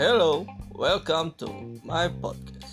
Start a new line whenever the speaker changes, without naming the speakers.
Hello, welcome to my podcast.